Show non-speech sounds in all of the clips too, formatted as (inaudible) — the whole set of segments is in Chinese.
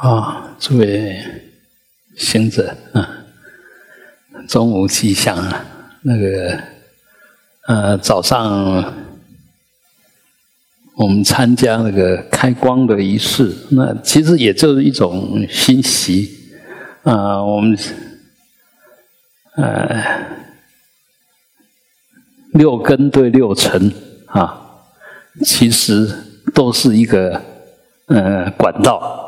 啊，诸位行者啊，中午吉祥啊，那个呃早上我们参加那个开光的仪式，那其实也就是一种欣喜啊，我们呃六根对六尘啊，其实都是一个呃管道。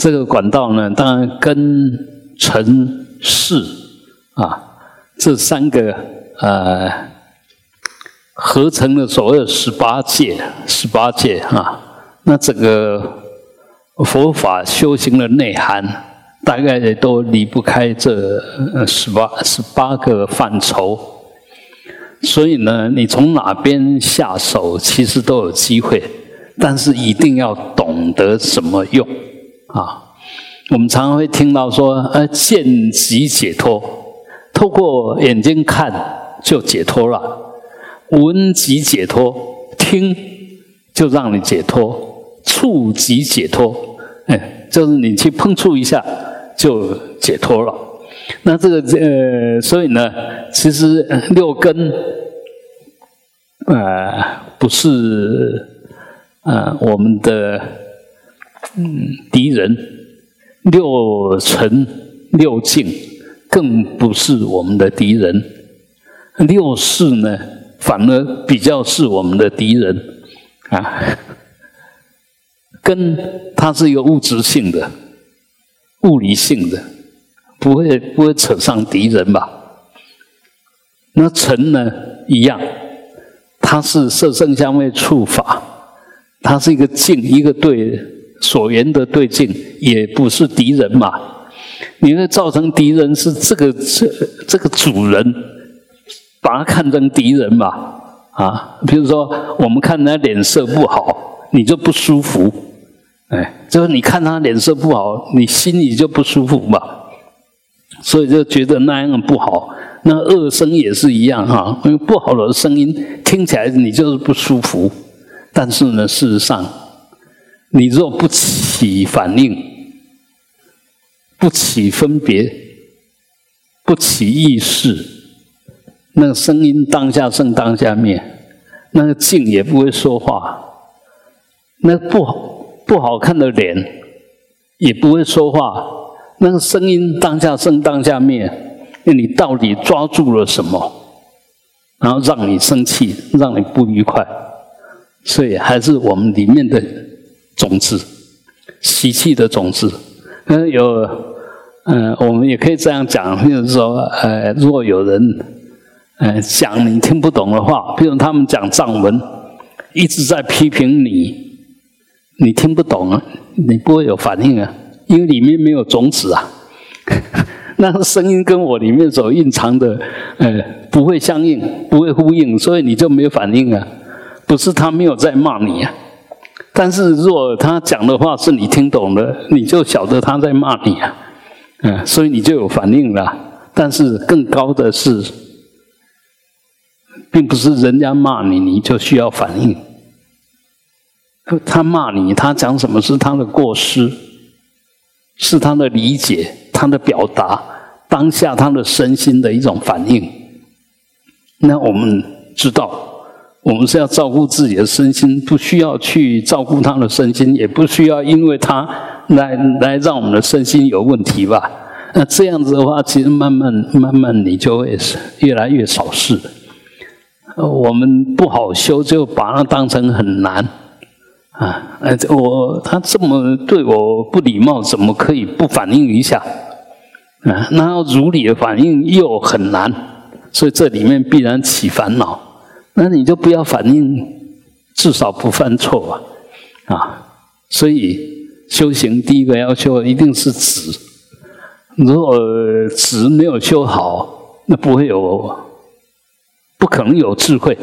这个管道呢，当然根、尘、世啊，这三个呃合成了所谓十八界，十八界啊。那这个佛法修行的内涵，大概也都离不开这十八十八个范畴。所以呢，你从哪边下手，其实都有机会，但是一定要懂得怎么用。啊，我们常常会听到说，呃，见即解脱，透过眼睛看就解脱了；闻即解脱，听就让你解脱；触即解脱，哎，就是你去碰触一下就解脱了。那这个呃，所以呢，其实六根，呃，不是呃我们的。嗯，敌人六尘六境更不是我们的敌人，六世呢反而比较是我们的敌人啊。(laughs) 根它是一个物质性的、物理性的，不会不会扯上敌人吧？那尘呢一样，它是色声香味触法，它是一个境，一个对。所缘的对境也不是敌人嘛？你会造成敌人是这个这这个主人，把他看成敌人嘛？啊，比如说我们看他脸色不好，你就不舒服，哎，就是你看他脸色不好，你心里就不舒服嘛，所以就觉得那样不好。那恶声也是一样哈，因为不好的声音听起来你就是不舒服，但是呢，事实上。你若不起反应，不起分别，不起意识，那个声音当下生当下灭，那个静也不会说话，那不好不好看的脸也不会说话，那个声音当下生当下灭，那你到底抓住了什么？然后让你生气，让你不愉快，所以还是我们里面的。种子，习气的种子。嗯，有，嗯，我们也可以这样讲，就是说，呃，如果有人，呃，讲你听不懂的话，比如他们讲藏文，一直在批评你，你听不懂啊，你不会有反应啊，因为里面没有种子啊。(laughs) 那个声音跟我里面所蕴藏的，呃，不会相应，不会呼应，所以你就没有反应啊。不是他没有在骂你啊。但是，如果他讲的话是你听懂的，你就晓得他在骂你啊，嗯，所以你就有反应了。但是更高的是，并不是人家骂你，你就需要反应。他骂你，他讲什么是他的过失，是他的理解，他的表达，当下他的身心的一种反应。那我们知道。我们是要照顾自己的身心，不需要去照顾他的身心，也不需要因为他来来让我们的身心有问题吧？那这样子的话，其实慢慢慢慢你就会越来越少事。我们不好修，就把它当成很难啊！呃，我他这么对我不礼貌，怎么可以不反应一下？啊，那要如理的反应又很难，所以这里面必然起烦恼。那你就不要反应，至少不犯错啊！啊，所以修行第一个要求一定是止。如果止没有修好，那不会有，不可能有智慧，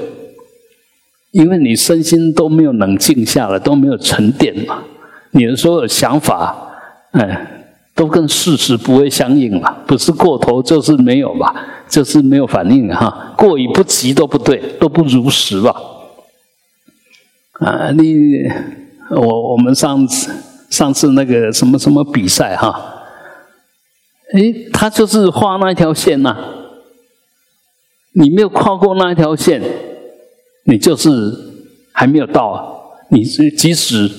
因为你身心都没有冷静下来，都没有沉淀嘛。你的所有想法，哎。都跟事实不会相应嘛，不是过头就是没有吧，就是没有反应哈，过与不及都不对，都不如实吧。啊，你我我们上次上次那个什么什么比赛哈，哎，他就是画那一条线呐。你没有跨过那一条线，你就是还没有到。你即使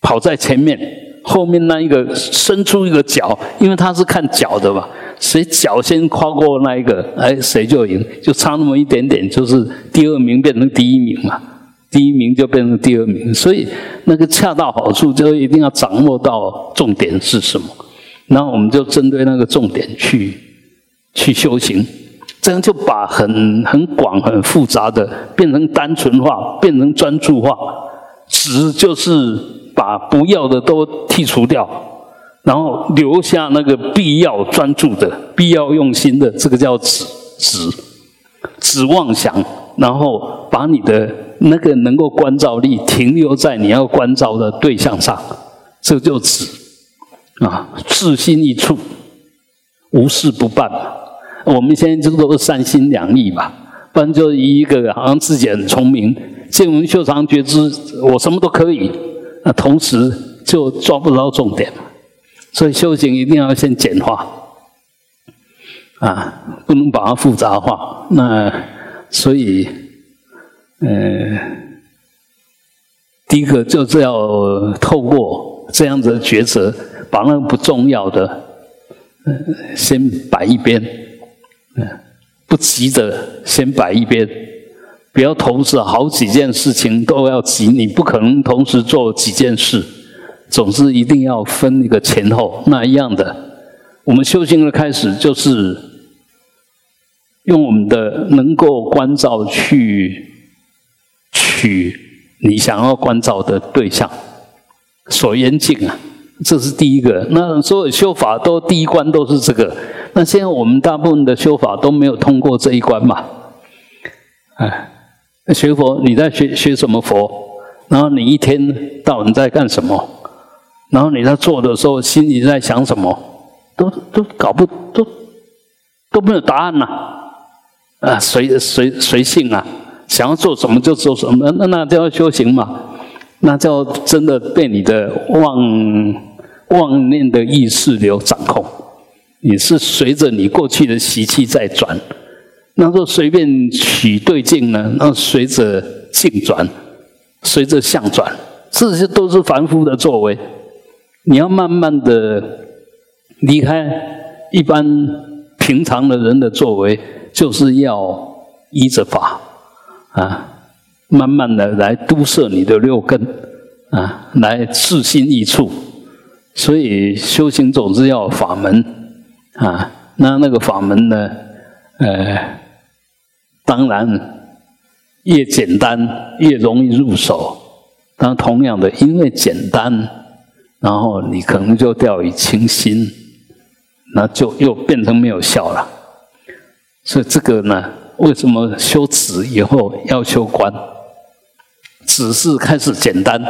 跑在前面，后面那一个伸出一个脚，因为他是看脚的嘛，谁脚先跨过那一个，哎，谁就赢，就差那么一点点，就是第二名变成第一名嘛，第一名就变成第二名。所以那个恰到好处，就一定要掌握到重点是什么，然后我们就针对那个重点去去修行。这样就把很很广、很复杂的变成单纯化，变成专注化。只就是把不要的都剔除掉，然后留下那个必要专注的、必要用心的，这个叫止止止妄想。然后把你的那个能够关照力停留在你要关照的对象上，这就止啊，自心一处，无事不办。我们现在这个都是三心两意吧，不然就一个好像自己很聪明，见闻修长觉知，我什么都可以，那同时就抓不到重点所以修行一定要先简化，啊，不能把它复杂化。那所以，呃，第一个就是要透过这样子的抉择，把那个不重要的，先摆一边。不急着先摆一边，不要同时好几件事情都要急，你不可能同时做几件事，总是一定要分一个前后。那一样的，我们修行的开始就是用我们的能够关照去取你想要关照的对象，所严谨啊，这是第一个。那所有修法都第一关都是这个。那现在我们大部分的修法都没有通过这一关嘛？哎，学佛你在学学什么佛？然后你一天到晚在干什么？然后你在做的时候心里在想什么？都都搞不都都没有答案呐！啊，随随随性啊，想要做什么就做什么，那那叫修行嘛？那叫真的被你的妄妄念的意识流掌控。你是随着你过去的习气在转，那说随便取对境呢？那随着境转，随着相转，这些都是凡夫的作为。你要慢慢的离开一般平常的人的作为，就是要依着法啊，慢慢的来都摄你的六根啊，来自心一处。所以修行总是要法门。啊，那那个法门呢？呃，当然越简单越容易入手。但同样的，因为简单，然后你可能就掉以轻心，那就又变成没有效了。所以这个呢，为什么修止以后要修观？只是开始简单。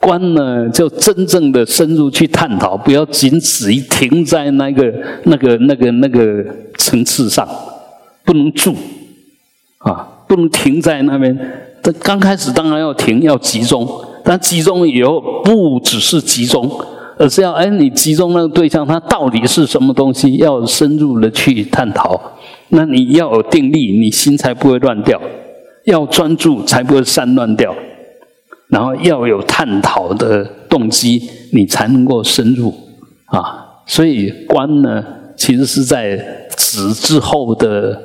观呢，就真正的深入去探讨，不要仅止于停在那个、那个、那个、那个层次上，不能住啊，不能停在那边。这刚开始当然要停，要集中，但集中以后不只是集中，而是要哎，你集中那个对象，它到底是什么东西？要深入的去探讨。那你要有定力，你心才不会乱掉；要专注，才不会散乱掉。然后要有探讨的动机，你才能够深入啊。所以观呢，其实是在止之后的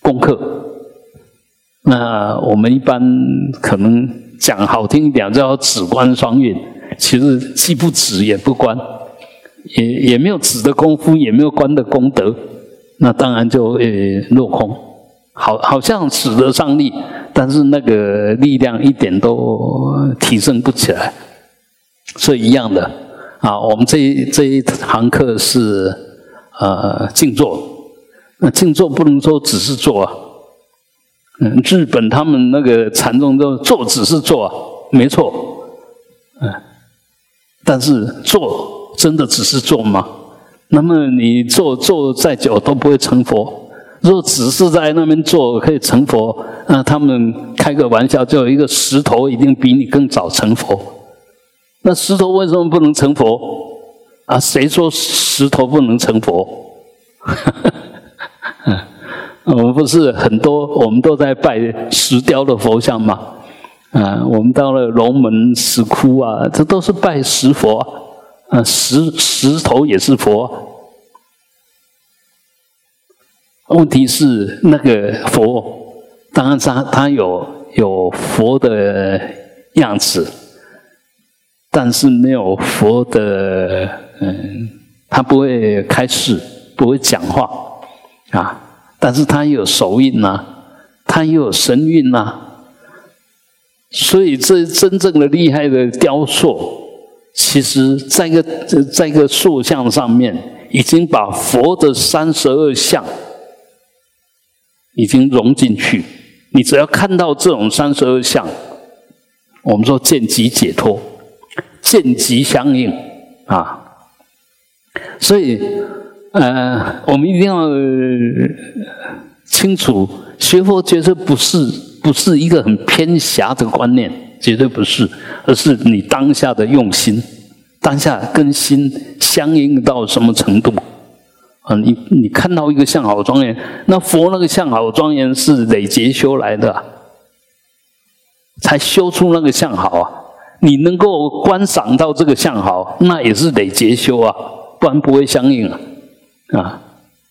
功课。那我们一般可能讲好听一点，叫止观双运。其实既不止也不观，也也没有止的功夫，也没有观的功德，那当然就呃落空。好，好像使得上力。但是那个力量一点都提升不起来，是一样的啊。我们这这一堂课是呃静坐，那静坐不能说只是坐啊。嗯，日本他们那个禅宗都坐只是坐啊，没错，嗯。但是坐真的只是坐吗？那么你坐坐再久都不会成佛。若只是在那边坐可以成佛，那他们开个玩笑，就一个石头一定比你更早成佛。那石头为什么不能成佛？啊，谁说石头不能成佛？(laughs) 我们不是很多，我们都在拜石雕的佛像吗？啊，我们到了龙门石窟啊，这都是拜石佛啊，石石头也是佛。问题是那个佛，当然他他有有佛的样子，但是没有佛的嗯，他不会开示，不会讲话啊，但是他有手印呐，他又有神韵呐，所以这真正的厉害的雕塑，其实在一个在一个塑像上面，已经把佛的三十二相。已经融进去，你只要看到这种三十二相，我们说见即解脱，见即相应啊。所以，呃，我们一定要清楚，学佛绝对不是不是一个很偏狭的观念，绝对不是，而是你当下的用心，当下跟心相应到什么程度。啊，你你看到一个相好庄严，那佛那个相好庄严是累劫修来的，才修出那个相好啊。你能够观赏到这个相好，那也是累劫修啊，不然不会相应啊。啊，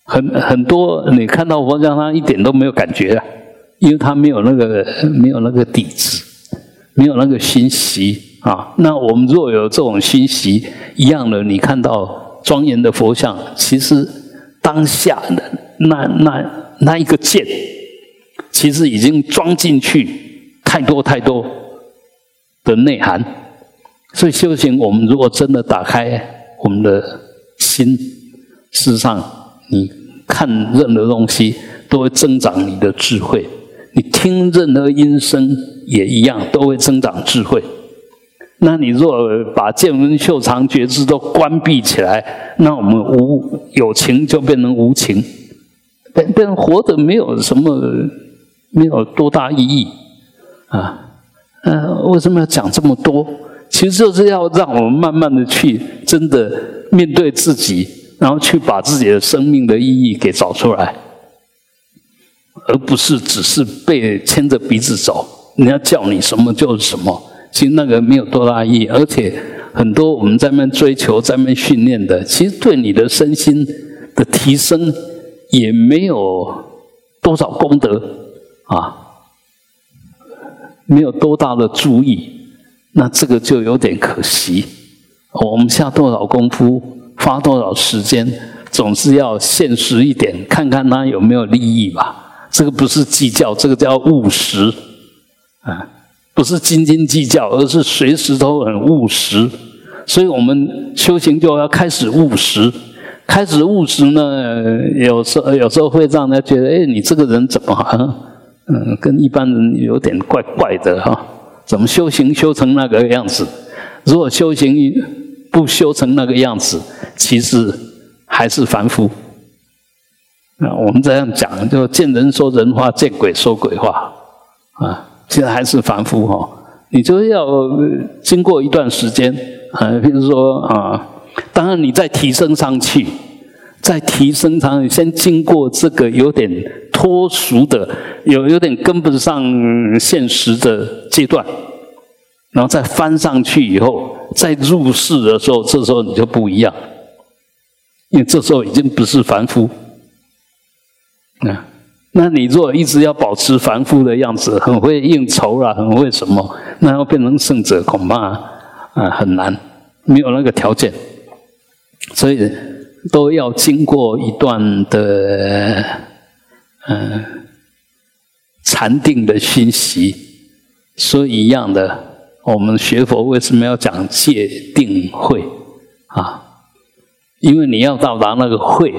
很很多你看到佛像，他一点都没有感觉啊，因为他没有那个没有那个底子，没有那个熏习啊。那我们若有这种熏习一样的，你看到庄严的佛像，其实。当下的那那那一个剑，其实已经装进去太多太多的内涵。所以修行，我们如果真的打开我们的心，事实上，你看任何东西都会增长你的智慧；你听任何音声也一样，都会增长智慧。那你若把见闻嗅尝觉知都关闭起来，那我们无有情就变成无情，变变活的没有什么，没有多大意义啊。呃，为什么要讲这么多？其实就是要让我们慢慢的去真的面对自己，然后去把自己的生命的意义给找出来，而不是只是被牵着鼻子走，人家叫你什么就是什么。其实那个没有多大意义，而且很多我们在那追求、在那训练的，其实对你的身心的提升也没有多少功德啊，没有多大的注意，那这个就有点可惜。我们下多少功夫，花多少时间，总是要现实一点，看看他有没有利益吧。这个不是计较，这个叫务实啊。不是斤斤计较，而是随时都很务实。所以我们修行就要开始务实。开始务实呢，有时候有时候会让人家觉得，哎，你这个人怎么，嗯，跟一般人有点怪怪的哈？怎么修行修成那个样子？如果修行不修成那个样子，其实还是凡夫。那我们这样讲，就见人说人话，见鬼说鬼话啊。现在还是凡夫哈，你就要经过一段时间啊，比如说啊，当然你再提升上去，再提升上去，先经过这个有点脱俗的，有有点跟不上现实的阶段，然后再翻上去以后，再入世的时候，这时候你就不一样，因为这时候已经不是凡夫啊。那你若一直要保持凡夫的样子，很会应酬啦，很会什么，那要变成圣者，恐怕啊很难，没有那个条件，所以都要经过一段的嗯禅定的熏习。所以一样的，我们学佛为什么要讲戒定慧啊？因为你要到达那个慧，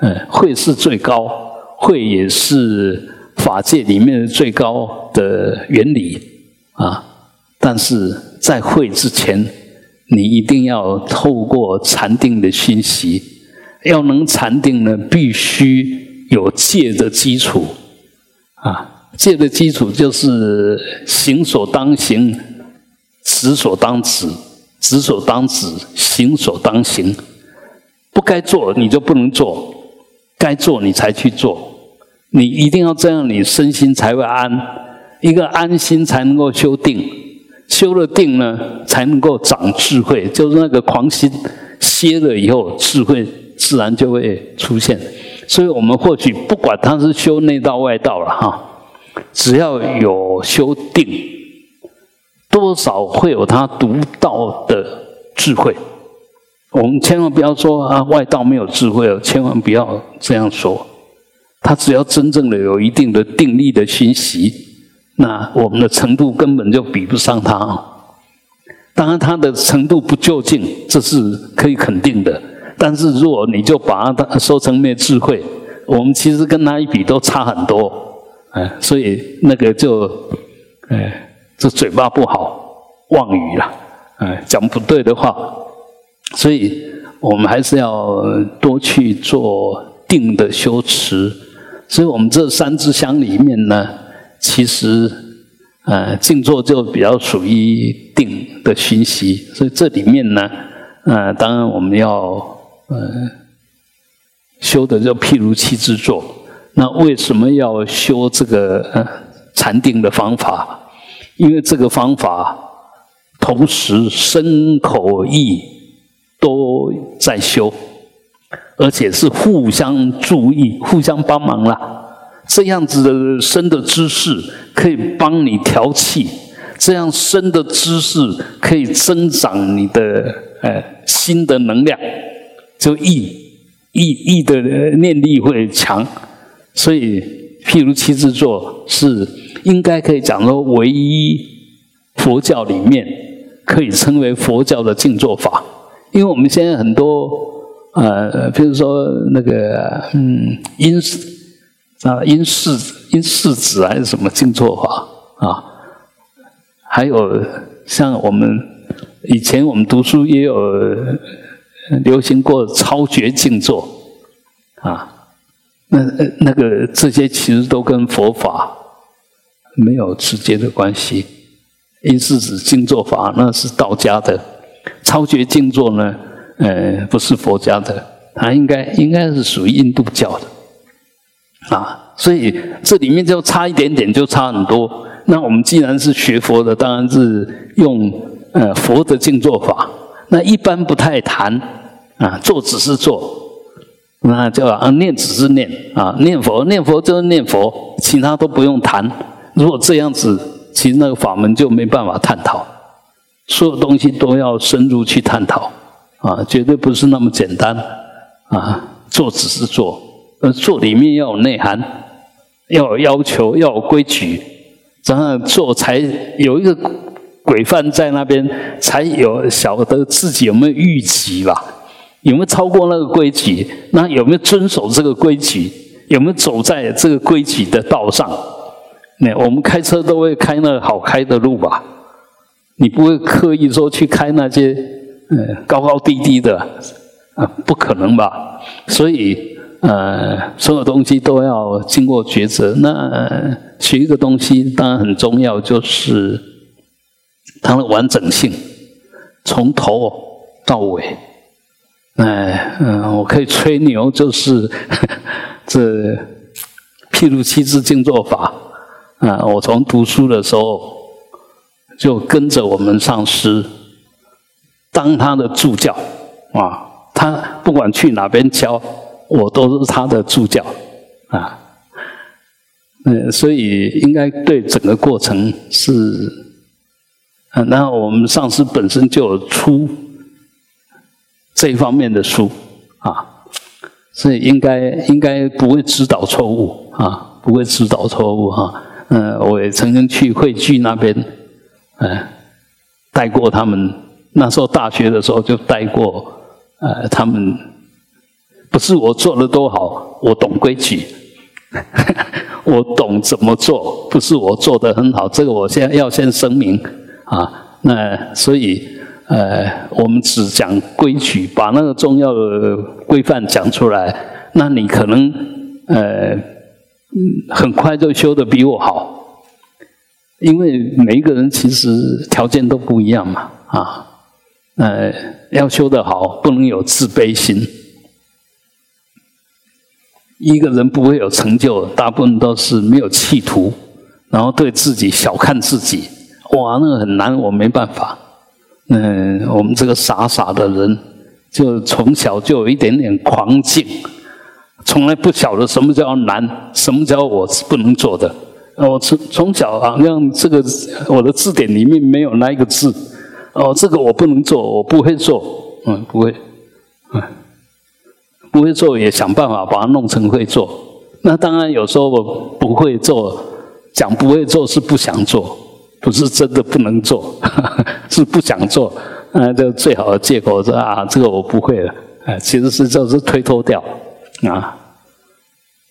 嗯，慧是最高。慧也是法界里面最高的原理啊，但是在慧之前，你一定要透过禅定的熏习。要能禅定呢，必须有戒的基础啊。戒的基础就是行所当行，止所当止止所当止，行所当行。不该做你就不能做，该做你才去做。你一定要这样，你身心才会安。一个安心才能够修定，修了定呢，才能够长智慧。就是那个狂心歇了以后，智慧自然就会出现。所以我们或许不管他是修内道外道了哈，只要有修定，多少会有他独到的智慧。我们千万不要说啊，外道没有智慧哦，千万不要这样说。他只要真正的有一定的定力的熏习，那我们的程度根本就比不上他。当然，他的程度不就近，这是可以肯定的。但是，如果你就把他说成没智慧，我们其实跟他一比都差很多。哎，所以那个就，哎，这嘴巴不好，妄语了，哎，讲不对的话。所以我们还是要多去做定的修持。所以我们这三支香里面呢，其实，呃，静坐就比较属于定的熏习。所以这里面呢，呃，当然我们要，呃，修的就譬如七支坐。那为什么要修这个呃禅定的方法？因为这个方法同时身口意都在修。而且是互相注意、互相帮忙啦。这样子的深的知识可以帮你调气，这样深的知识可以增长你的呃心的能量，就意意意的念力会强。所以，譬如七字座是应该可以讲说，唯一佛教里面可以称为佛教的静坐法，因为我们现在很多。呃，比如说那个，嗯，因啊，因式因式子还是什么静坐法啊？还有像我们以前我们读书也有流行过超绝静坐啊。那那个这些其实都跟佛法没有直接的关系。因式子静坐法那是道家的，超绝静坐呢？呃，不是佛家的，它应该应该是属于印度教的，啊，所以这里面就差一点点，就差很多。那我们既然是学佛的，当然是用呃佛的静坐法。那一般不太谈啊，做只是做，那叫啊念只是念啊，念佛念佛就是念佛，其他都不用谈。如果这样子，其实那个法门就没办法探讨，所有东西都要深入去探讨。啊，绝对不是那么简单啊！做只是做，做里面要有内涵，要有要求，要有规矩，这样做才有一个规范在那边，才有晓得自己有没有预期吧？有没有超过那个规矩？那有没有遵守这个规矩？有没有走在这个规矩的道上？那我们开车都会开那好开的路吧？你不会刻意说去开那些？嗯，高高低低的，啊，不可能吧？所以，呃，所有东西都要经过抉择。那学一个东西，当然很重要，就是它的完整性，从头到尾。哎，嗯，我可以吹牛，就是 (laughs) 这譬如七字经做法啊，我从读书的时候就跟着我们上师。当他的助教啊，他不管去哪边教，我都是他的助教啊。嗯，所以应该对整个过程是，啊，那我们上司本身就有出这方面的书啊，所以应该应该不会指导错误啊，不会指导错误哈。嗯，我也曾经去汇聚那边，嗯，带过他们。那时候大学的时候就带过，呃，他们不是我做的多好，我懂规矩，(laughs) 我懂怎么做，不是我做的很好，这个我现在要先声明啊。那所以，呃，我们只讲规矩，把那个重要的规范讲出来，那你可能呃，很快就修的比我好，因为每一个人其实条件都不一样嘛，啊。呃，要修得好，不能有自卑心。一个人不会有成就，大部分都是没有企图，然后对自己小看自己。哇，那个很难，我没办法。嗯，我们这个傻傻的人，就从小就有一点点狂劲，从来不晓得什么叫难，什么叫我是不能做的。我从从小好像这个我的字典里面没有那一个字。哦，这个我不能做，我不会做。嗯，不会。嗯，不会做也想办法把它弄成会做。那当然有时候我不会做，讲不会做是不想做。不是真的不能做，(laughs) 是不想做，那就最好的借口是啊，这个我不会了，哎，其实是就是推脱掉啊。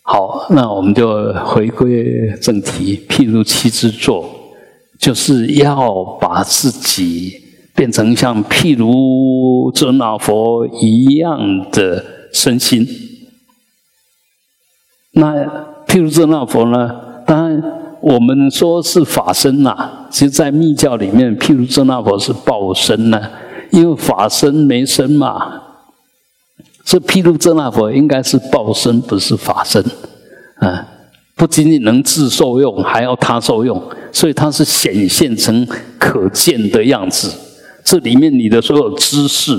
好，那我们就回归正题，譬如七之座，就是要把自己变成像譬如尊老佛一样的身心。那譬如遮那佛呢，当然。我们说是法身呐，其实，在密教里面，譬如遮那佛是报身呢，因为法身没身嘛，所以譬如遮那佛应该是报身，不是法身，啊，不仅仅能自受用，还要他受用，所以它是显现成可见的样子。这里面你的所有知识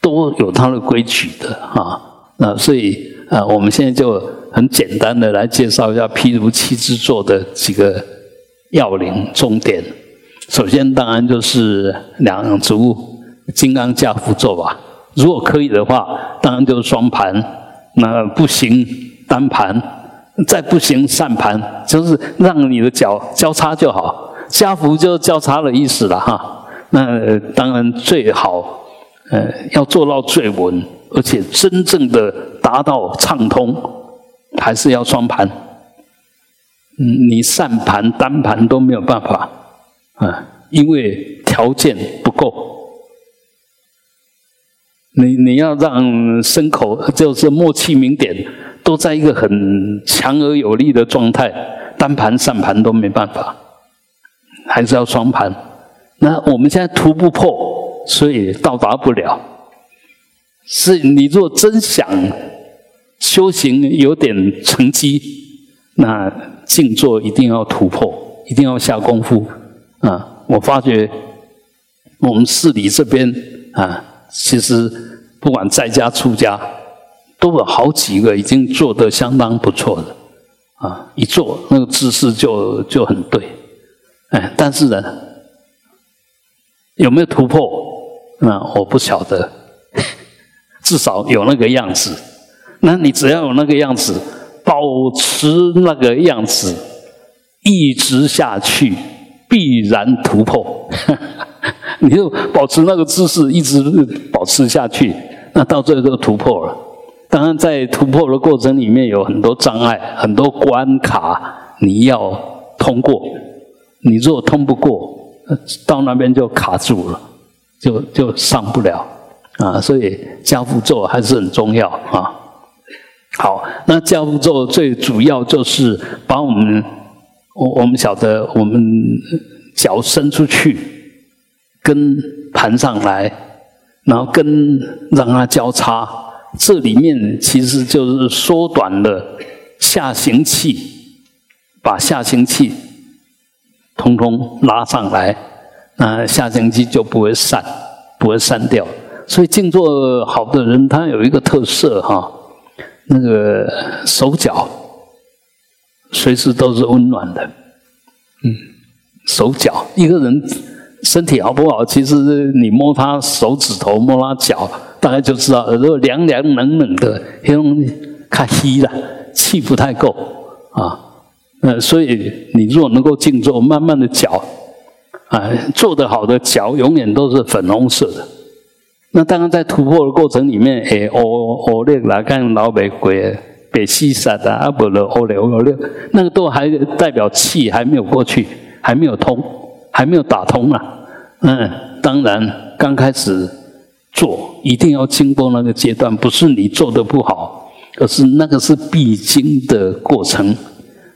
都有它的规矩的啊，那所以啊，我们现在就。很简单的来介绍一下，譬如七之座的几个要领重点。首先，当然就是两足金刚架趺坐吧。如果可以的话，当然就是双盘。那不行，单盘。再不行，散盘，就是让你的脚交叉就好。加趺就交叉的意思了哈。那当然最好，呃，要做到最稳，而且真正的达到畅通。还是要双盘，嗯，你散盘、单盘都没有办法，啊，因为条件不够。你你要让牲口就是默契明点都在一个很强而有力的状态，单盘、散盘都没办法，还是要双盘。那我们现在突不破，所以到达不了。是你若真想。修行有点成绩，那静坐一定要突破，一定要下功夫啊！我发觉我们市里这边啊，其实不管在家出家，都有好几个已经做得相当不错的啊！一做那个姿势就就很对，哎，但是呢，有没有突破？那我不晓得，至少有那个样子。那你只要有那个样子，保持那个样子，一直下去，必然突破。(laughs) 你就保持那个姿势，一直保持下去，那到最后就突破了。当然，在突破的过程里面有很多障碍、很多关卡，你要通过。你如果通不过，到那边就卡住了，就就上不了啊。所以加辅咒还是很重要啊。好，那教步咒最主要就是把我们，我我们晓得，我们脚伸出去，跟盘上来，然后跟让它交叉，这里面其实就是缩短了下行气，把下行气通通拉上来，那下行气就不会散，不会散掉。所以静坐好的人，他有一个特色哈。那个手脚随时都是温暖的，嗯，手脚一个人身体好不好？其实你摸他手指头，摸他脚，大概就知道。如果凉凉冷冷的，因为太虚了，气不太够啊。呃，所以你如果能够静坐，慢慢的脚，啊，做得好的脚永远都是粉红色的。那当然，在突破的过程里面，诶，哦哦，那来看老北鬼、北西山的阿不勒哦勒哦勒，那个都还代表气还没有过去，还没有通，还没有打通啊。嗯，当然，刚开始做一定要经过那个阶段，不是你做的不好，而是那个是必经的过程。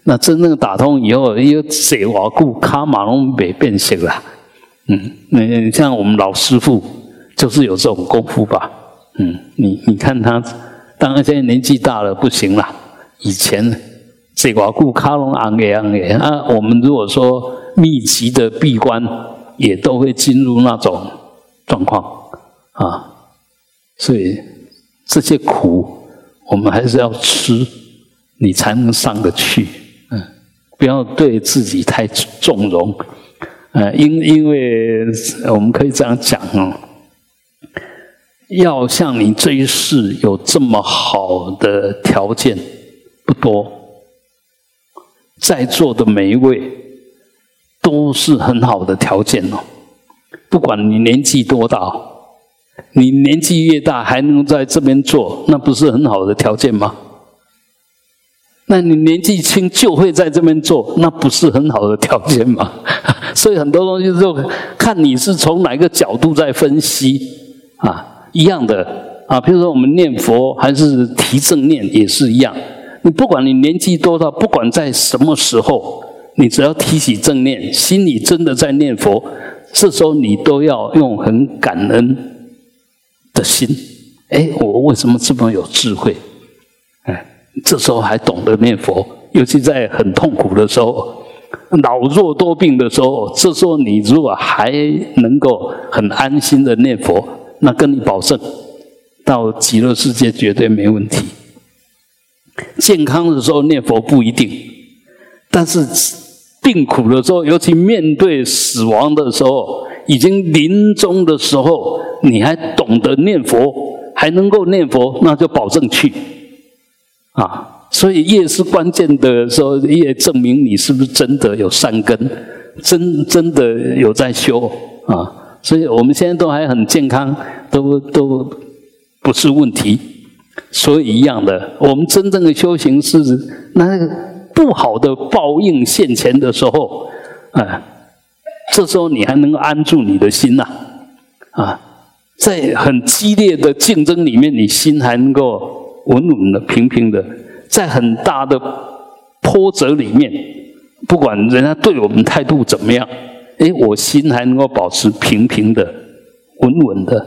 那真正打通以后，又水瓦固卡马龙北变形了。嗯，那像我们老师傅。就是有这种功夫吧。嗯，你你看他，当然现在年纪大了不行了。以前这寡固卡隆昂嘅昂嘅啊，我们如果说密集的闭关，也都会进入那种状况啊。所以这些苦，我们还是要吃，你才能上得去。不要对自己太纵容。呃，因因为我们可以这样讲哦。要像你这一世有这么好的条件不多，在座的每一位都是很好的条件哦。不管你年纪多大，你年纪越大还能在这边做，那不是很好的条件吗？那你年纪轻就会在这边做，那不是很好的条件吗？(laughs) 所以很多东西就看你是从哪个角度在分析啊。一样的啊，比如说我们念佛还是提正念也是一样。你不管你年纪多大，不管在什么时候，你只要提起正念，心里真的在念佛，这时候你都要用很感恩的心。哎，我为什么这么有智慧？这时候还懂得念佛，尤其在很痛苦的时候、老弱多病的时候，这时候你如果还能够很安心的念佛。那跟你保证，到极乐世界绝对没问题。健康的时候念佛不一定，但是病苦的时候，尤其面对死亡的时候，已经临终的时候，你还懂得念佛，还能够念佛，那就保证去。啊，所以业是关键的时候，业证明你是不是真的有善根，真真的有在修啊。所以我们现在都还很健康，都都不是问题。所以一样的，我们真正的修行是那个不好的报应现前的时候，啊，这时候你还能够安住你的心呐，啊，在很激烈的竞争里面，你心还能够稳稳的、平平的，在很大的波折里面，不管人家对我们态度怎么样。哎，我心还能够保持平平的、稳稳的。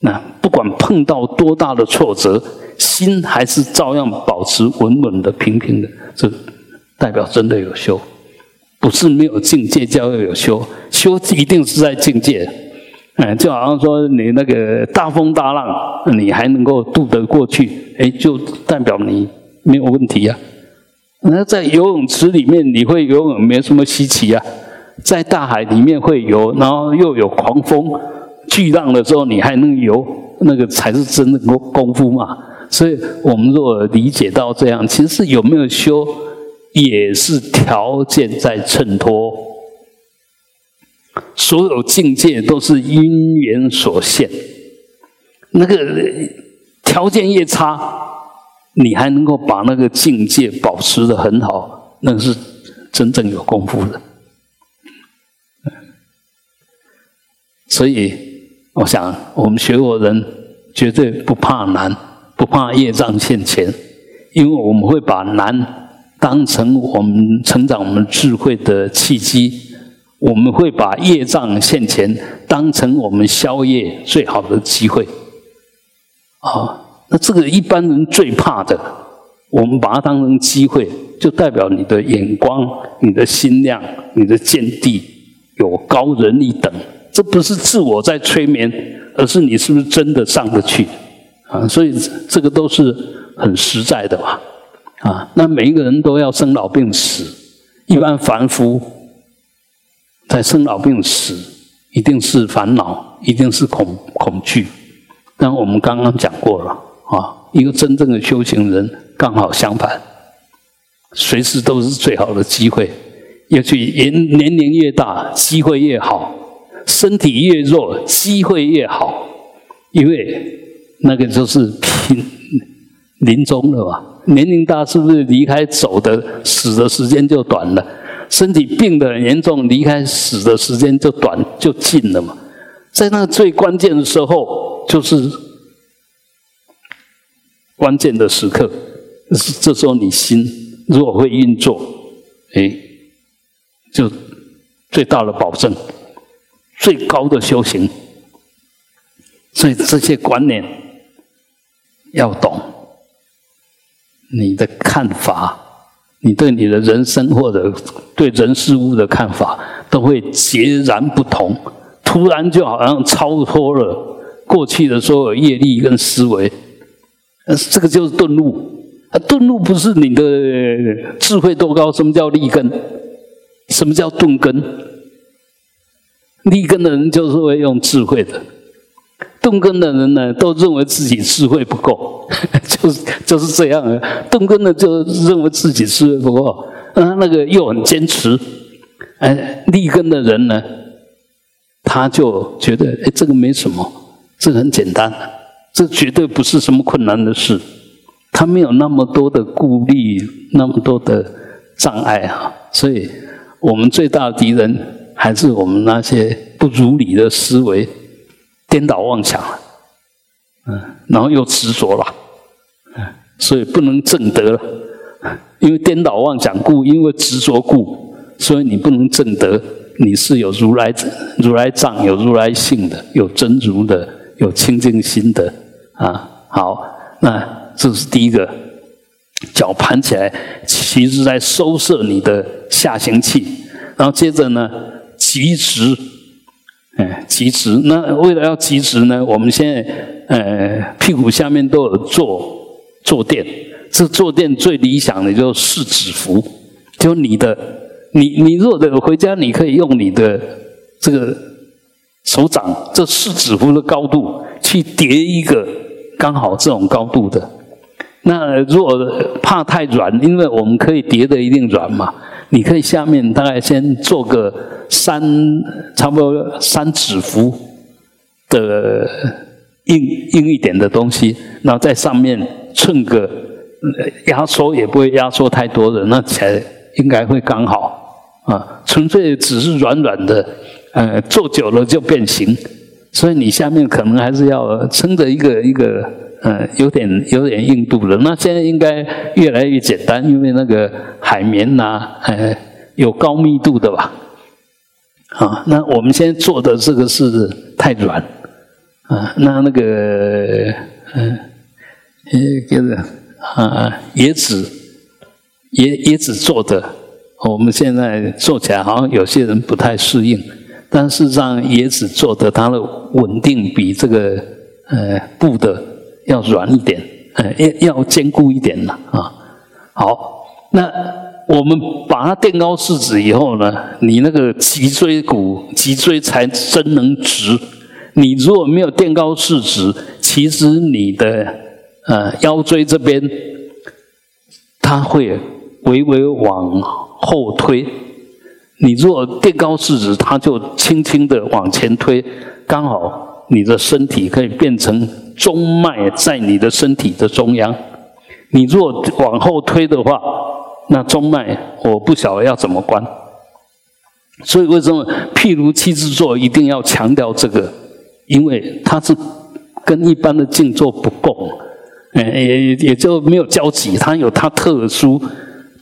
那不管碰到多大的挫折，心还是照样保持稳稳的、平平的。这代表真的有修，不是没有境界叫有修。修一定是在境界。哎，就好像说你那个大风大浪，你还能够渡得过去，哎，就代表你没有问题呀。那在游泳池里面，你会游泳，没什么稀奇呀。在大海里面会游，然后又有狂风、巨浪的时候，你还能游，那个才是真的功功夫嘛。所以，我们如果理解到这样，其实有没有修，也是条件在衬托。所有境界都是因缘所现，那个条件越差，你还能够把那个境界保持的很好，那是真正有功夫的。所以，我想我们学佛人绝对不怕难，不怕业障现前，因为我们会把难当成我们成长我们智慧的契机，我们会把业障现前当成我们消业最好的机会。啊，那这个一般人最怕的，我们把它当成机会，就代表你的眼光、你的心量、你的见地有高人一等。这不是自我在催眠，而是你是不是真的上得去啊？所以这个都是很实在的吧？啊，那每一个人都要生老病死，一般凡夫在生老病死，一定是烦恼，一定是恐恐惧。但我们刚刚讲过了啊，一个真正的修行人刚好相反，随时都是最好的机会。尤其年年龄越大，机会越好。身体越弱，机会越好，因为那个就是平临终了嘛。年龄大是不是离开走的死的时间就短了？身体病得很严重，离开死的时间就短就近了嘛。在那个最关键的时候，就是关键的时刻，这时候你心如果会运作，哎，就最大的保证。最高的修行，所以这些观念要懂，你的看法，你对你的人生或者对人事物的看法都会截然不同，突然就好像超脱了过去的所有业力跟思维，呃，这个就是顿悟。啊，顿悟不是你的智慧多高？什么叫立根？什么叫顿根？立根的人就是会用智慧的。动根的人呢，都认为自己智慧不够，(laughs) 就是就是这样。动根的就认为自己智慧不够，啊，那个又很坚持。哎，立根的人呢，他就觉得哎，这个没什么，这很简单，这绝对不是什么困难的事。他没有那么多的顾虑，那么多的障碍啊。所以，我们最大的敌人还是我们那些不如理的思维。颠倒妄想了，嗯，然后又执着了，嗯，所以不能正德了，因为颠倒妄想故，因为执着故，所以你不能正德。你是有如来如来藏，有如来性的，有真如的，有清净心的啊。好，那这是第一个，脚盘起来，其实在收摄你的下行气，然后接着呢，极直。哎，极直。那为了要极直呢，我们现在呃屁股下面都有坐坐垫。这坐垫最理想的就是四指符，就你的你你如果回家，你可以用你的这个手掌这四指符的高度去叠一个刚好这种高度的。那如果怕太软，因为我们可以叠的一定软嘛。你可以下面大概先做个三，差不多三指幅的硬硬一点的东西，然后在上面寸个压缩，也不会压缩太多的，那起来应该会刚好啊。纯粹只是软软的，呃，做久了就变形，所以你下面可能还是要撑着一个一个。嗯，有点有点硬度了。那现在应该越来越简单，因为那个海绵呐，呃，有高密度的吧。啊，那我们现在做的这个是太软，啊，那那个嗯，就是啊，椰子椰椰子做的，我们现在做起来好像有些人不太适应，但事实上椰子做的，它的稳定比这个呃布的。要软一点，呃，要要坚固一点了啊。好，那我们把它垫高四指以后呢，你那个脊椎骨、脊椎才真能直。你如果没有垫高四指，其实你的呃腰椎这边，它会微微往后推。你如果垫高四指，它就轻轻的往前推，刚好你的身体可以变成。中脉在你的身体的中央，你若往后推的话，那中脉我不晓得要怎么关。所以为什么譬如七字坐一定要强调这个？因为它是跟一般的静坐不共，也也就没有交集，它有它特殊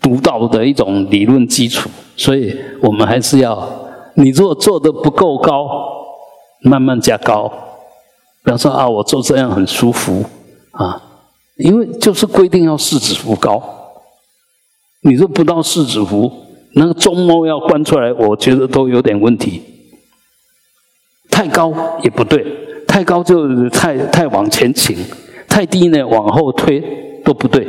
独到的一种理论基础。所以我们还是要，你如果做的不够高，慢慢加高。不要说啊，我做这样很舒服啊，因为就是规定要四指幅高。你说不到四指幅，那个中脉要关出来，我觉得都有点问题。太高也不对，太高就太太往前倾，太低呢往后推都不对。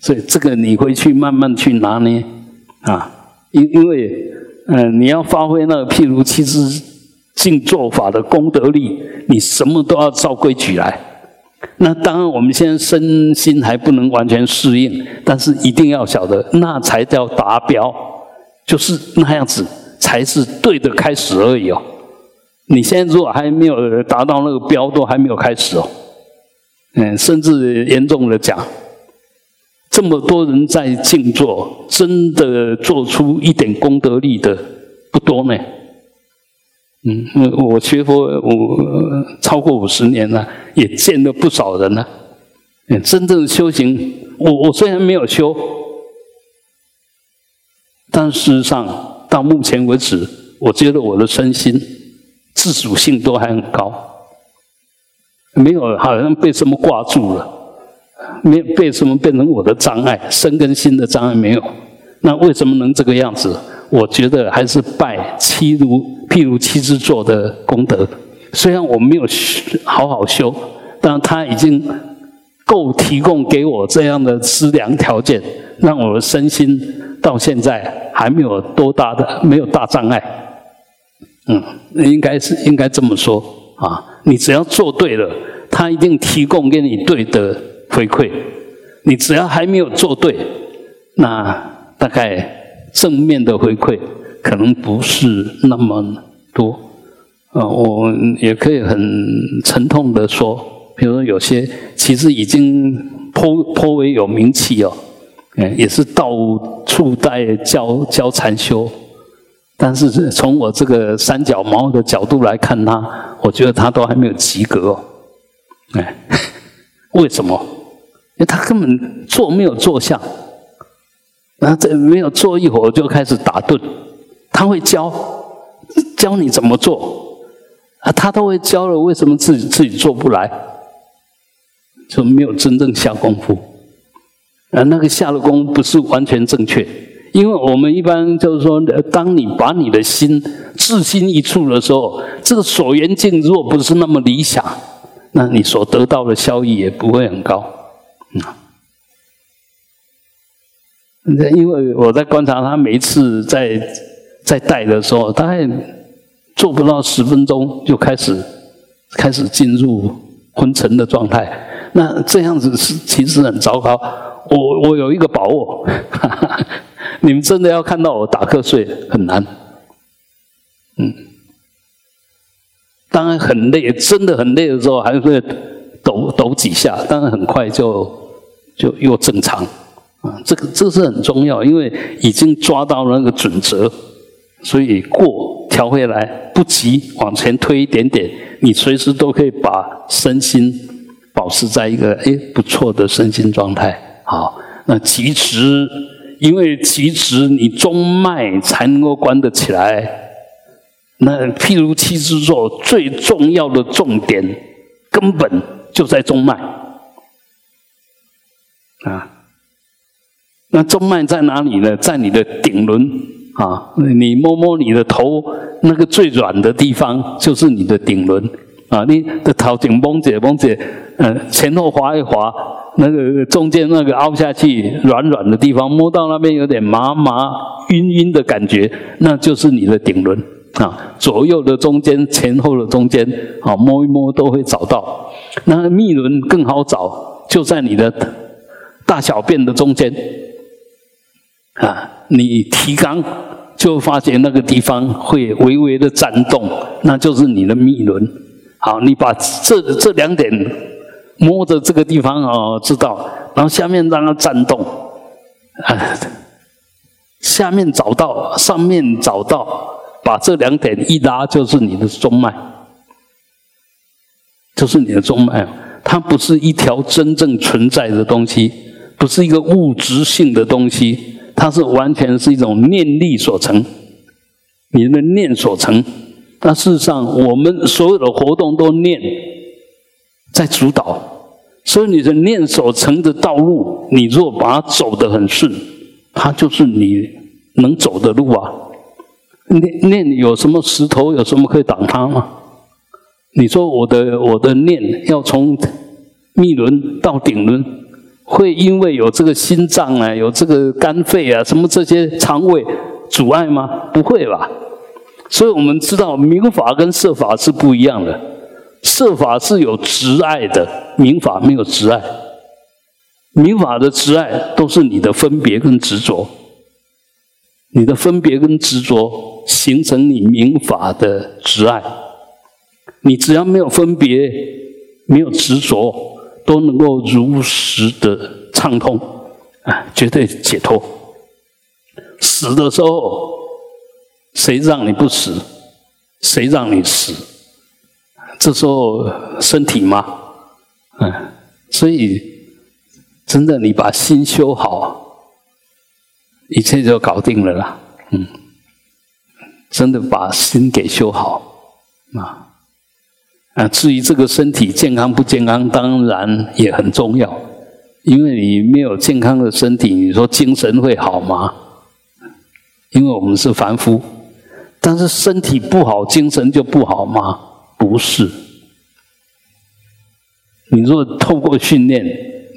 所以这个你回去慢慢去拿捏啊，因因为嗯，你要发挥那个譬如其实。静坐法的功德力，你什么都要照规矩来。那当然，我们现在身心还不能完全适应，但是一定要晓得，那才叫达标，就是那样子才是对的开始而已哦。你现在如果还没有达到那个标，都还没有开始哦。嗯，甚至严重的讲，这么多人在静坐，真的做出一点功德力的不多呢。嗯，我我学佛我超过五十年了，也见了不少人了。真正的修行，我我虽然没有修，但事实上到目前为止，我觉得我的身心自主性都还很高。没有好像被什么挂住了，没有被什么变成我的障碍，身跟心的障碍没有。那为什么能这个样子？我觉得还是拜七如譬如七支座的功德。虽然我没有好好修，但他已经够提供给我这样的资粮条件，让我的身心到现在还没有多大的没有大障碍。嗯，应该是应该这么说啊。你只要做对了，他一定提供给你对的回馈。你只要还没有做对，那。大概正面的回馈可能不是那么多，啊，我也可以很沉痛的说，比如说有些其实已经颇颇为有名气哦，哎，也是到处在教教禅修，但是从我这个三脚猫的角度来看他，我觉得他都还没有及格哦，哎，(laughs) 为什么？因为他根本坐没有坐相。那这没有坐一会儿就开始打盹，他会教教你怎么做啊，他都会教了，为什么自己自己做不来？就没有真正下功夫啊，那个下的功夫不是完全正确，因为我们一般就是说，当你把你的心置心一处的时候，这个所缘境若不是那么理想，那你所得到的效益也不会很高，嗯。因为我在观察他每一次在在带的时候，大概做不到十分钟就开始开始进入昏沉的状态。那这样子是其实很糟糕。我我有一个把握，(laughs) 你们真的要看到我打瞌睡很难。嗯，当然很累，真的很累的时候还会抖抖几下，但是很快就就又正常。啊，这个这是很重要，因为已经抓到了那个准则，所以过调回来不急，往前推一点点，你随时都可以把身心保持在一个哎不错的身心状态。好，那其实因为其实你中脉才能够关得起来。那譬如七支座最重要的重点根本就在中脉啊。那中脉在哪里呢？在你的顶轮啊！你摸摸你的头，那个最软的地方就是你的顶轮啊！你的头顶绷解绷解，嗯，前后滑一滑，那个中间那个凹下去软软的地方，摸到那边有点麻麻晕晕的感觉，那就是你的顶轮啊！左右的中间，前后的中间，啊，摸一摸都会找到。那密轮更好找，就在你的大小便的中间。啊，你提肛就发觉那个地方会微微的颤动，那就是你的密轮。好，你把这这两点摸着这个地方哦，知道，然后下面让它颤动，啊，下面找到，上面找到，把这两点一拉，就是你的中脉，就是你的中脉。它不是一条真正存在的东西，不是一个物质性的东西。它是完全是一种念力所成，你的念所成。那事实上，我们所有的活动都念在主导，所以你的念所成的道路，你若把它走得很顺，它就是你能走的路啊。念念有什么石头，有什么可以挡它吗？你说我的我的念要从密轮到顶轮。会因为有这个心脏啊，有这个肝肺啊，什么这些肠胃阻碍吗？不会吧。所以我们知道，明法跟色法是不一样的。色法是有执爱的，明法没有执爱。明法的执爱都是你的分别跟执着，你的分别跟执着形成你明法的执爱。你只要没有分别，没有执着。都能够如实的畅通，啊，绝对解脱。死的时候，谁让你不死？谁让你死？这时候身体吗？嗯，所以真的，你把心修好，一切就搞定了啦。嗯，真的把心给修好，啊。啊，至于这个身体健康不健康，当然也很重要。因为你没有健康的身体，你说精神会好吗？因为我们是凡夫，但是身体不好，精神就不好吗？不是。你若透过训练，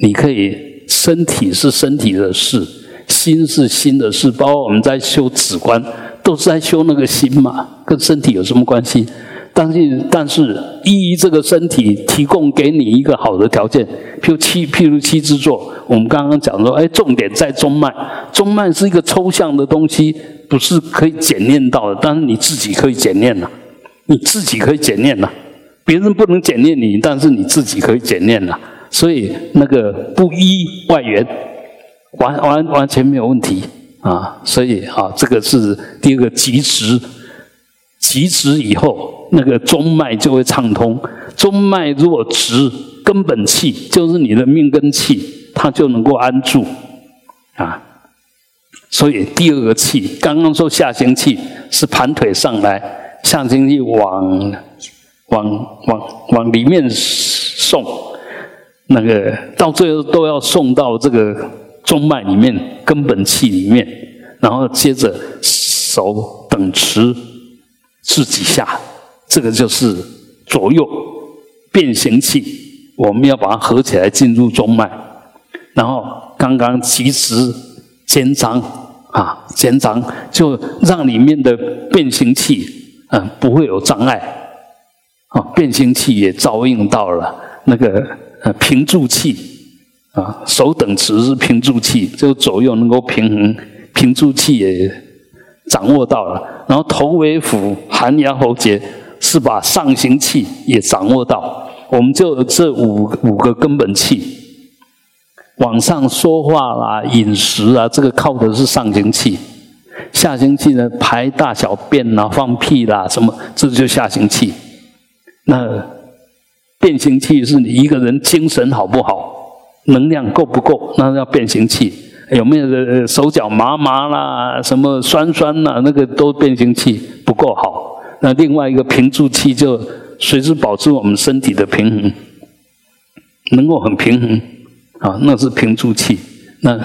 你可以身体是身体的事，心是心的事，包括我们在修止观，都是在修那个心嘛，跟身体有什么关系？但是，但是，依这个身体提供给你一个好的条件，譬如七，譬如气之作。我们刚刚讲说，哎，重点在中脉，中脉是一个抽象的东西，不是可以检验到的。但是你自己可以检验呐，你自己可以检验呐，别人不能检验你，但是你自己可以检验呐。所以那个不依外援，完完完全没有问题啊。所以啊，这个是第二个及时。极直以后，那个中脉就会畅通。中脉若直，根本气就是你的命根气，它就能够安住啊。所以第二个气，刚刚说下行气是盘腿上来，下行气往往往往里面送，那个到最后都要送到这个中脉里面根本气里面，然后接着手等持。自己下，这个就是左右变形器，我们要把它合起来进入中脉。然后刚刚其实肩张啊，肩张就让里面的变形器嗯不会有障碍啊，变形器也照应到了那个呃平住器啊，手等持是平住器，就左右能够平衡，平住器也掌握到了。然后头尾腹含阳喉结是把上行气也掌握到，我们就这五五个根本气，往上说话啦、饮食啊，这个靠的是上行气；下行气呢，排大小便啦、放屁啦什么，这就下行气。那变形气是你一个人精神好不好，能量够不够，那叫变形气。有没有手脚麻麻啦，什么酸酸啦，那个都变形器不够好。那另外一个平助气就随时保持我们身体的平衡，能够很平衡啊，那是平助气。那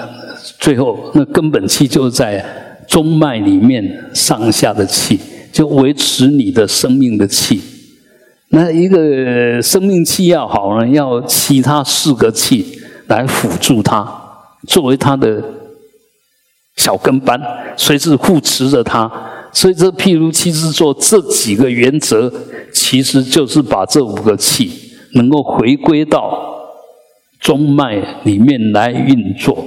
最后那根本气就在中脉里面上下的气，就维持你的生命的气。那一个生命气要好呢，要其他四个气来辅助它。作为他的小跟班，随时护持着他。所以这譬如七之座这几个原则，其实就是把这五个气能够回归到中脉里面来运作。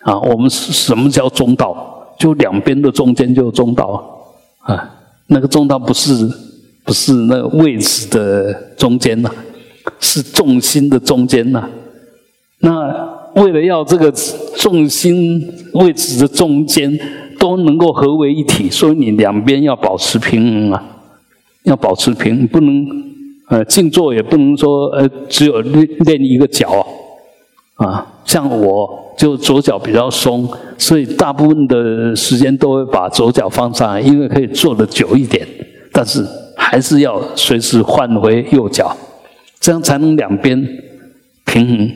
啊，我们是什么叫中道？就两边的中间就是中道啊。那个中道不是不是那个位置的中间呐，是重心的中间呐。那。为了要这个重心位置的中间都能够合为一体，所以你两边要保持平衡啊，要保持平，不能呃静坐也不能说呃只有练练一个脚啊，啊像我就左脚比较松，所以大部分的时间都会把左脚放上来，因为可以坐得久一点，但是还是要随时换回右脚，这样才能两边平衡。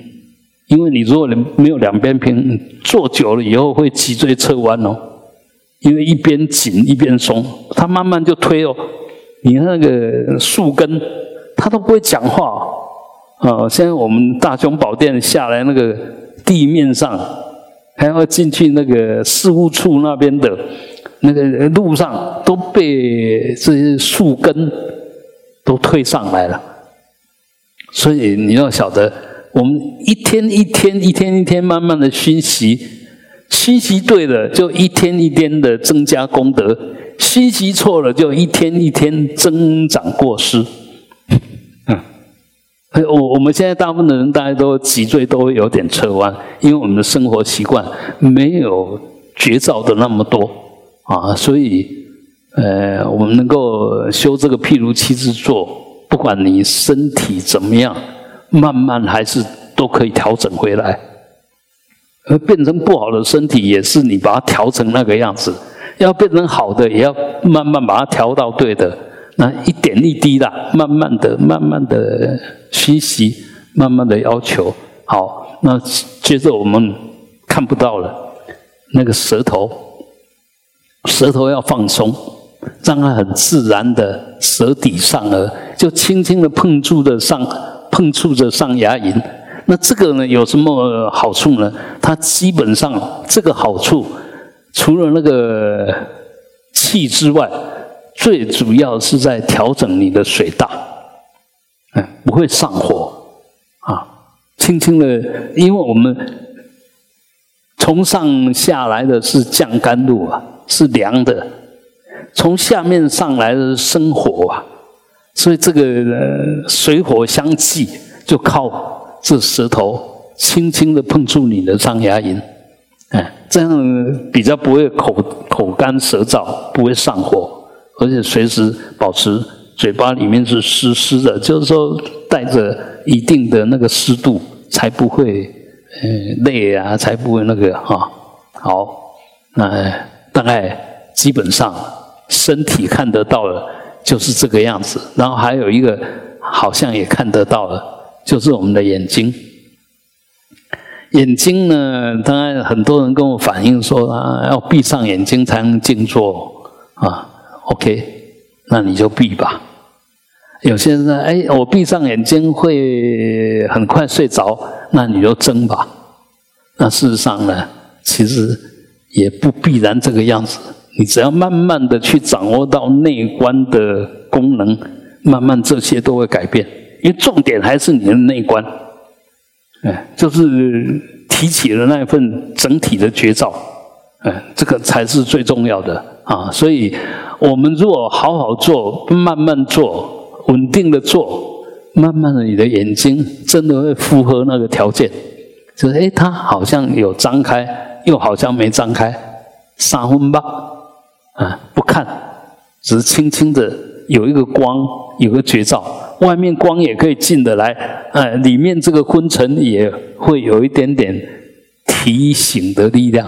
因为你如果你没有两边平，坐久了以后会脊椎侧弯哦。因为一边紧一边松，它慢慢就推哦。你那个树根，它都不会讲话啊。现在我们大雄宝殿下来那个地面上，还要进去那个事务处那边的那个路上，都被这些树根都推上来了。所以你要晓得。我们一天一天一天一天慢慢的熏习，熏习对了，就一天一天的增加功德；熏习错了，就一天一天增长过失。嗯，我我们现在大部分的人，大家都脊椎都有点侧弯，因为我们的生活习惯没有绝招的那么多啊，所以呃，我们能够修这个譬如七之坐，不管你身体怎么样。慢慢还是都可以调整回来，而变成不好的身体也是你把它调成那个样子，要变成好的也要慢慢把它调到对的，那一点一滴的，慢慢的、慢慢的学习，慢慢的要求。好，那接着我们看不到了，那个舌头，舌头要放松，让它很自然的舌底上颚，就轻轻的碰触着上，碰触着上牙龈。那这个呢有什么好处呢？它基本上这个好处，除了那个气之外，最主要是在调整你的水大，嗯，不会上火啊。轻轻的，因为我们从上下来的是降甘露啊，是凉的；从下面上来的是生火啊，所以这个水火相济，就靠。这舌头轻轻的碰触你的上牙龈，哎，这样比较不会口口干舌燥，不会上火，而且随时保持嘴巴里面是湿湿的，就是说带着一定的那个湿度，才不会呃累啊，才不会那个哈。好，那大概基本上身体看得到了，就是这个样子。然后还有一个好像也看得到了。就是我们的眼睛，眼睛呢，当然很多人跟我反映说啊，要闭上眼睛才能静坐啊。OK，那你就闭吧。有些人说，哎，我闭上眼睛会很快睡着，那你就睁吧。那事实上呢，其实也不必然这个样子。你只要慢慢的去掌握到内观的功能，慢慢这些都会改变。因为重点还是你的内观，哎，就是提起了那一份整体的绝招，哎，这个才是最重要的啊！所以，我们如果好好做，慢慢做，稳定的做，慢慢的，你的眼睛真的会符合那个条件，就是哎，它好像有张开，又好像没张开，三分吧，啊，不看，只是轻轻的有一个光，有个绝招。外面光也可以进得来，呃，里面这个昏沉也会有一点点提醒的力量，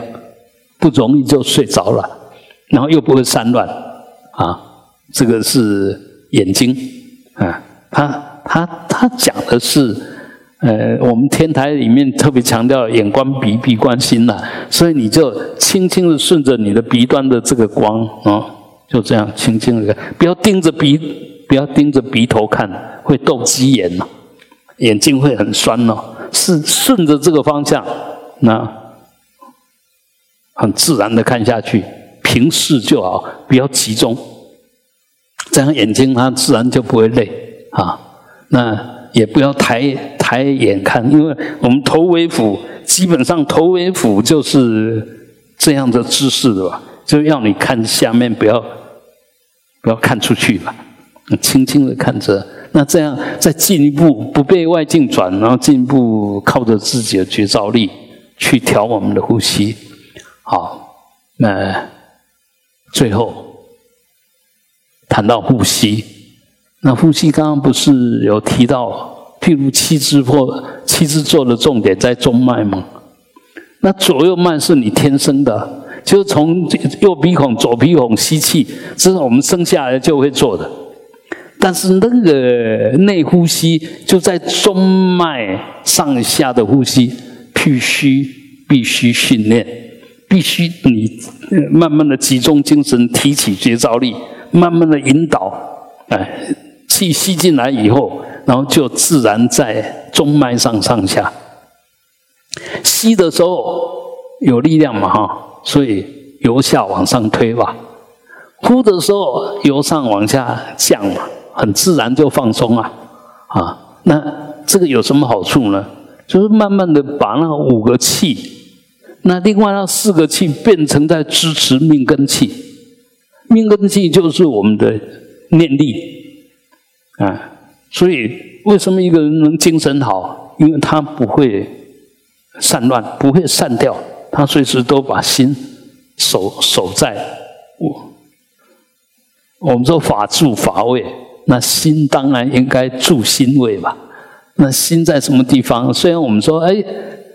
不容易就睡着了，然后又不会散乱，啊，这个是眼睛，啊，他他他讲的是，呃，我们天台里面特别强调眼观鼻，鼻观心呐，所以你就轻轻的顺着你的鼻端的这个光，啊，就这样轻轻的，不要盯着鼻。不要盯着鼻头看，会斗鸡眼呐，眼睛会很酸哦。是顺着这个方向，那很自然的看下去，平视就好，不要集中，这样眼睛它自然就不会累啊。那也不要抬抬眼看，因为我们头为辅，基本上头为辅就是这样的姿势的吧，就要你看下面，不要不要看出去吧。轻轻的看着，那这样再进一步不被外境转，然后进一步靠着自己的觉照力去调我们的呼吸。好，那最后谈到呼吸，那呼吸刚刚不是有提到，譬如七支或七支做的重点在中脉吗？那左右脉是你天生的，就是从右鼻孔、左鼻孔吸气，这是我们生下来就会做的。但是那个内呼吸就在中脉上下的呼吸，必须必须训练，必须你慢慢的集中精神，提起觉照力，慢慢的引导，哎，气吸进来以后，然后就自然在中脉上上下吸的时候有力量嘛哈，所以由下往上推吧，呼的时候由上往下降嘛。很自然就放松啊，啊，那这个有什么好处呢？就是慢慢的把那五个气，那另外那四个气变成在支持命根气，命根气就是我们的念力，啊，所以为什么一个人能精神好？因为他不会散乱，不会散掉，他随时都把心守守在我，我们说法住法位。那心当然应该住心位吧？那心在什么地方？虽然我们说，哎，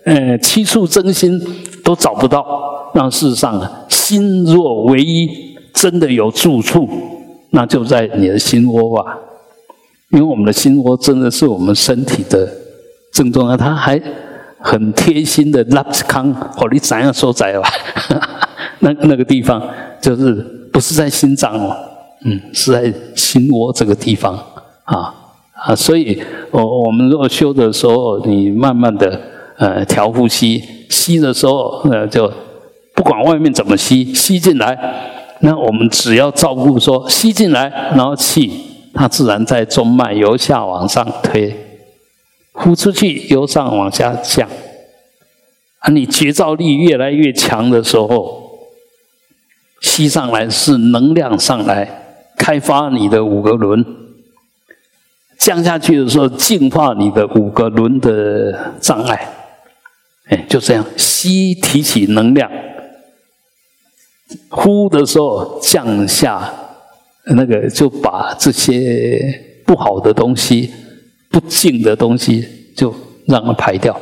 呃，七处真心都找不到，那事实上，心若唯一真的有住处，那就在你的心窝吧，因为我们的心窝真的是我们身体的正中央，它还很贴心的拉康，哦你怎样说在吧？(laughs) 那那个地方就是不是在心脏哦，嗯，是在心窝这个地方啊啊，所以我我们如果修的时候，你慢慢的呃调呼吸，吸的时候呃就不管外面怎么吸，吸进来。那我们只要照顾说吸进来，然后气它自然在中脉由下往上推，呼出去由上往下降。啊，你觉照力越来越强的时候，吸上来是能量上来，开发你的五个轮；降下去的时候，净化你的五个轮的障碍。哎，就这样吸提起能量。呼的时候降下，那个就把这些不好的东西、不净的东西，就让它排掉，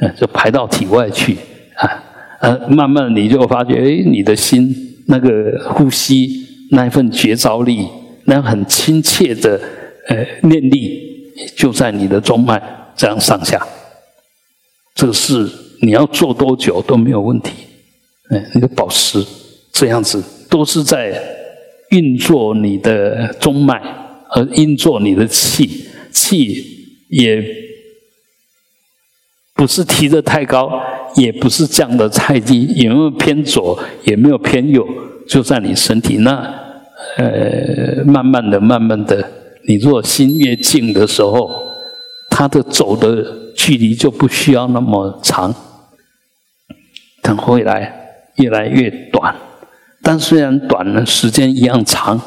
嗯，就排到体外去啊。呃，慢慢你就发觉，哎，你的心那个呼吸那一份觉照力，那很亲切的呃念力，就在你的中脉这样上下。这个事你要做多久都没有问题，嗯，你就保持。这样子都是在运作你的中脉，和运作你的气，气也不是提的太高，也不是降的太低，也没有偏左，也没有偏右，就在你身体那，呃，慢慢的、慢慢的，你若心越静的时候，它的走的距离就不需要那么长，等回来越来越短。但虽然短了，时间一样长，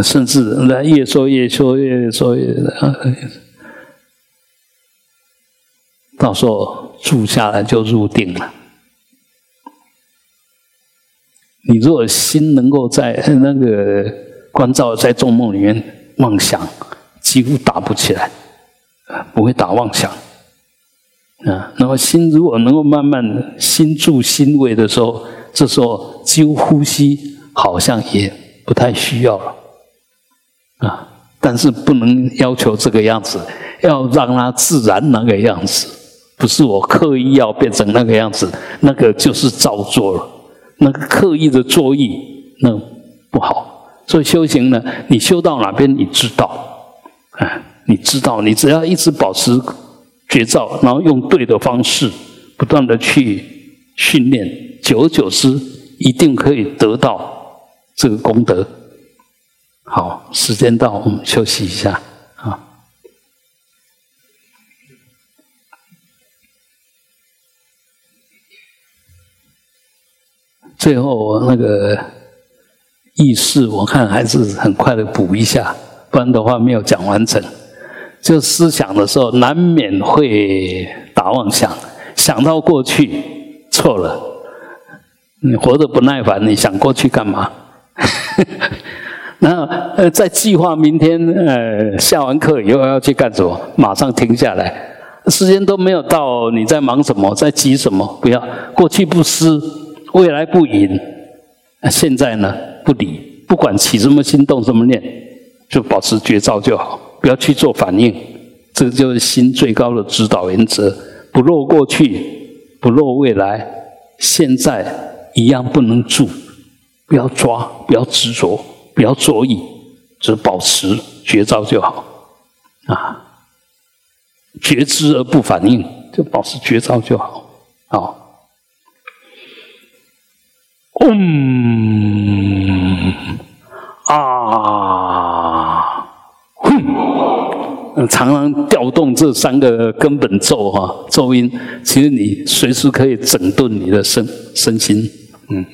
甚至来越说越说越说越，到时候住下来就入定了。你如果心能够在那个关照在众梦里面妄想，几乎打不起来，不会打妄想啊。那么心如果能够慢慢心住心位的时候。这时候，几乎呼吸好像也不太需要了，啊！但是不能要求这个样子，要让它自然那个样子，不是我刻意要变成那个样子，那个就是造作了。那个刻意的作意，那不好。所以修行呢，你修到哪边，你知道，啊，你知道，你只要一直保持觉照，然后用对的方式，不断的去训练。久而久之，一定可以得到这个功德。好，时间到，我们休息一下啊。最后那个意识，我看还是很快的补一下，不然的话没有讲完整。就思想的时候，难免会打妄想，想到过去错了。你活得不耐烦，你想过去干嘛？(laughs) 然后呃，在计划明天呃下完课以后要去干什么？马上停下来，时间都没有到，你在忙什么？在急什么？不要过去不思，未来不迎，现在呢不理，不管起什么心动什么念，就保持觉照就好，不要去做反应。这就是心最高的指导原则：不落过去，不落未来，现在。一样不能住，不要抓，不要执着，不要作意，只保持绝招就好。啊，觉知而不反应，就保持绝招就好。好。嗯啊，常常调动这三个根本咒哈，咒音，其实你随时可以整顿你的身身心。嗯。